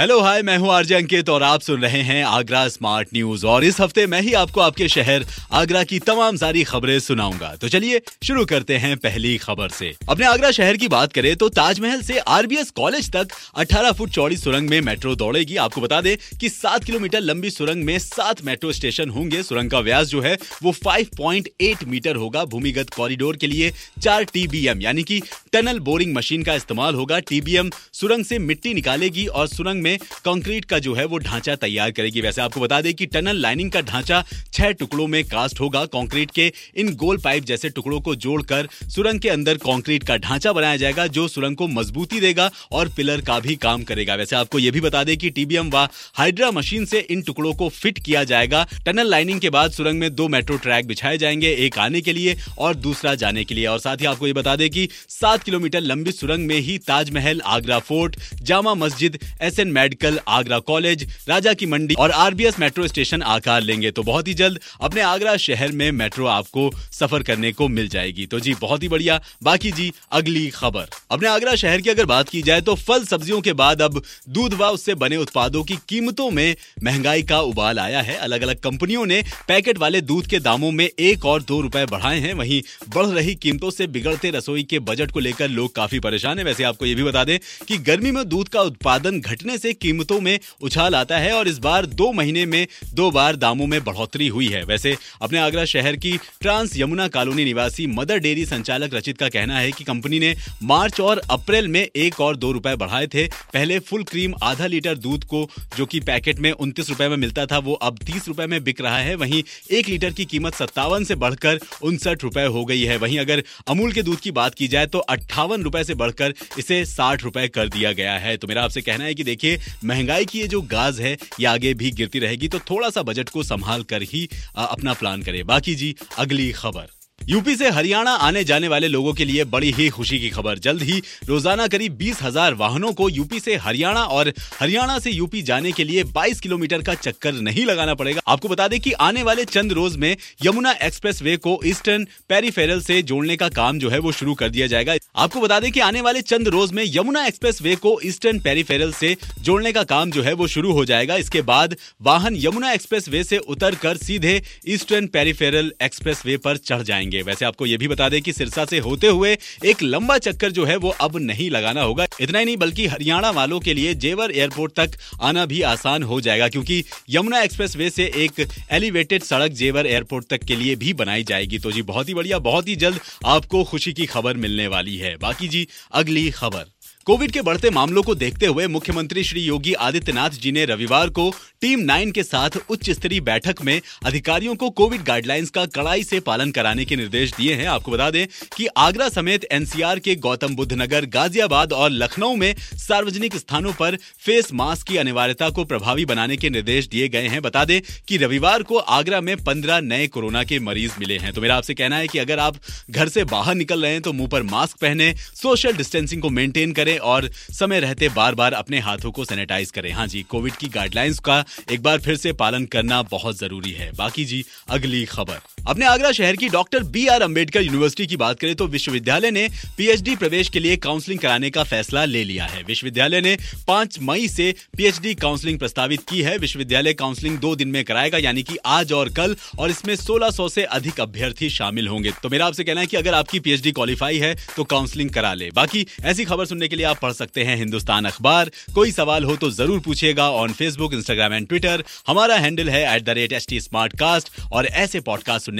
hello hi मैं हूँ RJ अंकित और आप सुन रहे हैं आगरा स्मार्ट न्यूज़ और इस हफ़्ते मैं ही आपको आपके शहर आगरा की तमाम सारी खबरें सुनाऊँगा। तो चलिए शुरू करते हैं पहली खबर से। अपने आगरा शहर की बात करें तो ताजमहल से आरबीएस कॉलेज तक 18 फुट चौड़ी सुरंग में मेट्रो दौड़ेगी। आपको बता दें कि सात किलोमीटर लंबी सुरंग में सात मेट्रो स्टेशन होंगे। सुरंग का व्यास जो है वो 5.8 मीटर होगा। भूमिगत कॉरिडोर के लिए चार टीबीएम यानी की टनल बोरिंग मशीन का इस्तेमाल होगा। टीबीएम सुरंग से मिट्टी निकालेगी और सुरंग में कंक्रीट का जो है वो ढांचा तैयार करेगी। वैसे आपको बता दें कि टनल लाइनिंग का ढांचा छह टुकड़ों में कास्ट होगा। कंक्रीट के इन गोल पाइप जैसे टुकड़ों को जोड़कर सुरंग के अंदर कंक्रीट का ढांचा बनाया जाएगा, जो सुरंग को मजबूती देगा और पिलर का भी काम करेगा। वैसे आपको यह भी बता दें कि टीबीएम व हाइड्रा मशीन से इन टुकड़ों को फिट किया जाएगा। टनल लाइनिंग के बाद सुरंग में दो मेट्रो ट्रैक बिछाए जाएँगे, एक आने के लिए और दूसरा जाने के लिए। और साथ ही आपको ये बता दें कि सात किलोमीटर लंबी सुरंग में ही Taj Mahal, Agra fort, Jama Masjid, S N medical, Agra college, Raja ki Mandi और आरबीएस मेट्रो स्टेशन आकार लेंगे। तो बहुत ही जल्द अपने आगरा शहर में मेट्रो आपको सफ़र करने को मिल जाएगी। तो जी, बहुत ही बढ़िया। बाकी जी, अगली खबर। अपने आगरा शहर की अगर बात की जाए तो फल सब्जियों के बाद अब दूध व उससे बने उत्पादों की कीमतों में महँगाई का उबाल आया है। अलग अलग कंपनियों ने पैकेट वाले दूध के दामों में एक और दो रुपए बढ़ाए हैं। वहीं बढ़ रही कीमतों से बिगड़ते रसोई के बजट को लेकर लोग काफ़ी परेशान है। वैसे आपको ये भी बता दें कि गर्मी में दूध का उत्पादन घटने से कीमतों में उछाल आता है और इस बार दो महीने में दो बार दामों में बढ़ोतरी हुई है। वैसे, अपने आगरा शहर की ट्रांस यमुना कॉलोनी निवासी मदर डेयरी संचालक रचित का कहना है कि कंपनी ने मार्च और अप्रैल में एक और दो रुपए बढ़ाए थे। पहले फुल क्रीम आधा लीटर दूध को, जो कि पैकेट में उनतीस रुपए में मिलता था, वो अब तीस रुपए में बिक रहा है। वहीं एक लीटर की कीमत सत्तावन से बढ़कर उनसठ रुपए हो गई है। वहीं अगर अमूल के दूध की बात की जाए तो अट्ठावन रुपए से बढ़कर इसे साठ रुपए कर दिया गया है। तो मेरा आपसे कहना है कि देखिए महँगाई की ये जो गाज है, ये आगे भी गिरती रहेगी तो थोड़ा सा बजट को संभाल कर ही अपना प्लान करें। बाकी जी, अगली खबर। यूपी से हरियाणा आने जाने वाले लोगों के लिए बड़ी ही खुशी की खबर। जल्द ही रोज़ाना करीब बीस हज़ार वाहनों को यूपी से हरियाणा और हरियाणा से यूपी जाने के लिए 22 किलोमीटर का चक्कर नहीं लगाना पड़ेगा। आपको बता दें कि आने वाले चंद रोज में यमुना एक्सप्रेस वे को ईस्टर्न पेरीफेरल से जोड़ने का काम जो है वो शुरू कर दिया जाएगा। आपको बता दें कि आने वाले चंद रोज में यमुना एक्सप्रेस वे को ईस्टर्न पेरीफेरल से जोड़ने का काम जो है वो शुरू हो जाएगा। इसके बाद वाहन यमुना एक्सप्रेस वे से उतर कर सीधे ईस्टर्न पेरीफेरल एक्सप्रेस वे पर चढ़ जाएँगे। वैसे आपको ये भी बता दें कि सिरसा से होते हुए एक लंबा चक्कर जो है वो अब नहीं लगाना होगा। इतना ही नहीं, बल्कि हरियाणा वालों के लिए जेवर एयरपोर्ट तक आना भी आसान हो जाएगा, क्योंकि यमुना एक्सप्रेस वे से एक एलिवेटेड सड़क जेवर एयरपोर्ट तक के लिए भी बनाई जाएगी। तो जी, बहुत ही बढ़िया, बहुत ही जल्द आपको खुशी की खबर मिलने वाली है। बाकी जी, अगली खबर। कोविड के बढ़ते मामलों को देखते हुए मुख्यमंत्री श्री योगी आदित्यनाथ जी ने रविवार को टीम नाइन के साथ उच्च स्तरीय बैठक में अधिकारियों को कोविड गाइडलाइंस का कड़ाई से पालन कराने के निर्देश दिए हैं। आपको बता दें कि आगरा समेत एनसीआर के गौतम बुद्ध नगर, गाजियाबाद और लखनऊ में सार्वजनिक स्थानों पर फेस मास्क की अनिवार्यता को प्रभावी बनाने के निर्देश दिए गए हैं। बता दें कि रविवार को आगरा में पंद्रह नए कोरोना के मरीज़ मिले हैं। तो मेरा आपसे कहना है कि अगर आप घर से बाहर निकल रहे हैं तो मुँह पर मास्क पहने, सोशल डिस्टेंसिंग को मेंटेन करें और समय रहते बार बार अपने हाथों को सैनिटाइज करें। हाँ जी कोविड की गाइडलाइंस का एक बार फिर से पालन करना बहुत ज़रूरी है। बाकी जी, अगली खबर। अपने आगरा शहर की doctor B R Ambedkar university की बात करें तो विश्वविद्यालय ने पीएचडी प्रवेश के लिए काउंसलिंग कराने का फैसला ले लिया है। विश्वविद्यालय ने पाँच मई से पीएचडी काउंसलिंग प्रस्तावित की है। विश्वविद्यालय काउंसलिंग दो दिन में कराएगा, यानी कि आज और कल, और इसमें 1600 से अधिक अभ्यर्थी शामिल होंगे। तो मेरा आपसे कहना है कि अगर आपकी पीएचडी क्वालिफाई है तो काउंसलिंग करा ले। बाकी ऐसी खबर सुनने के लिए आप पढ़ सकते हैं हिंदुस्तान अखबार। कोई सवाल हो तो ज़रूर पूछेगा on Facebook Instagram and Twitter हमारा हैंडल है एट और ऐसे पॉडकास्ट सुनने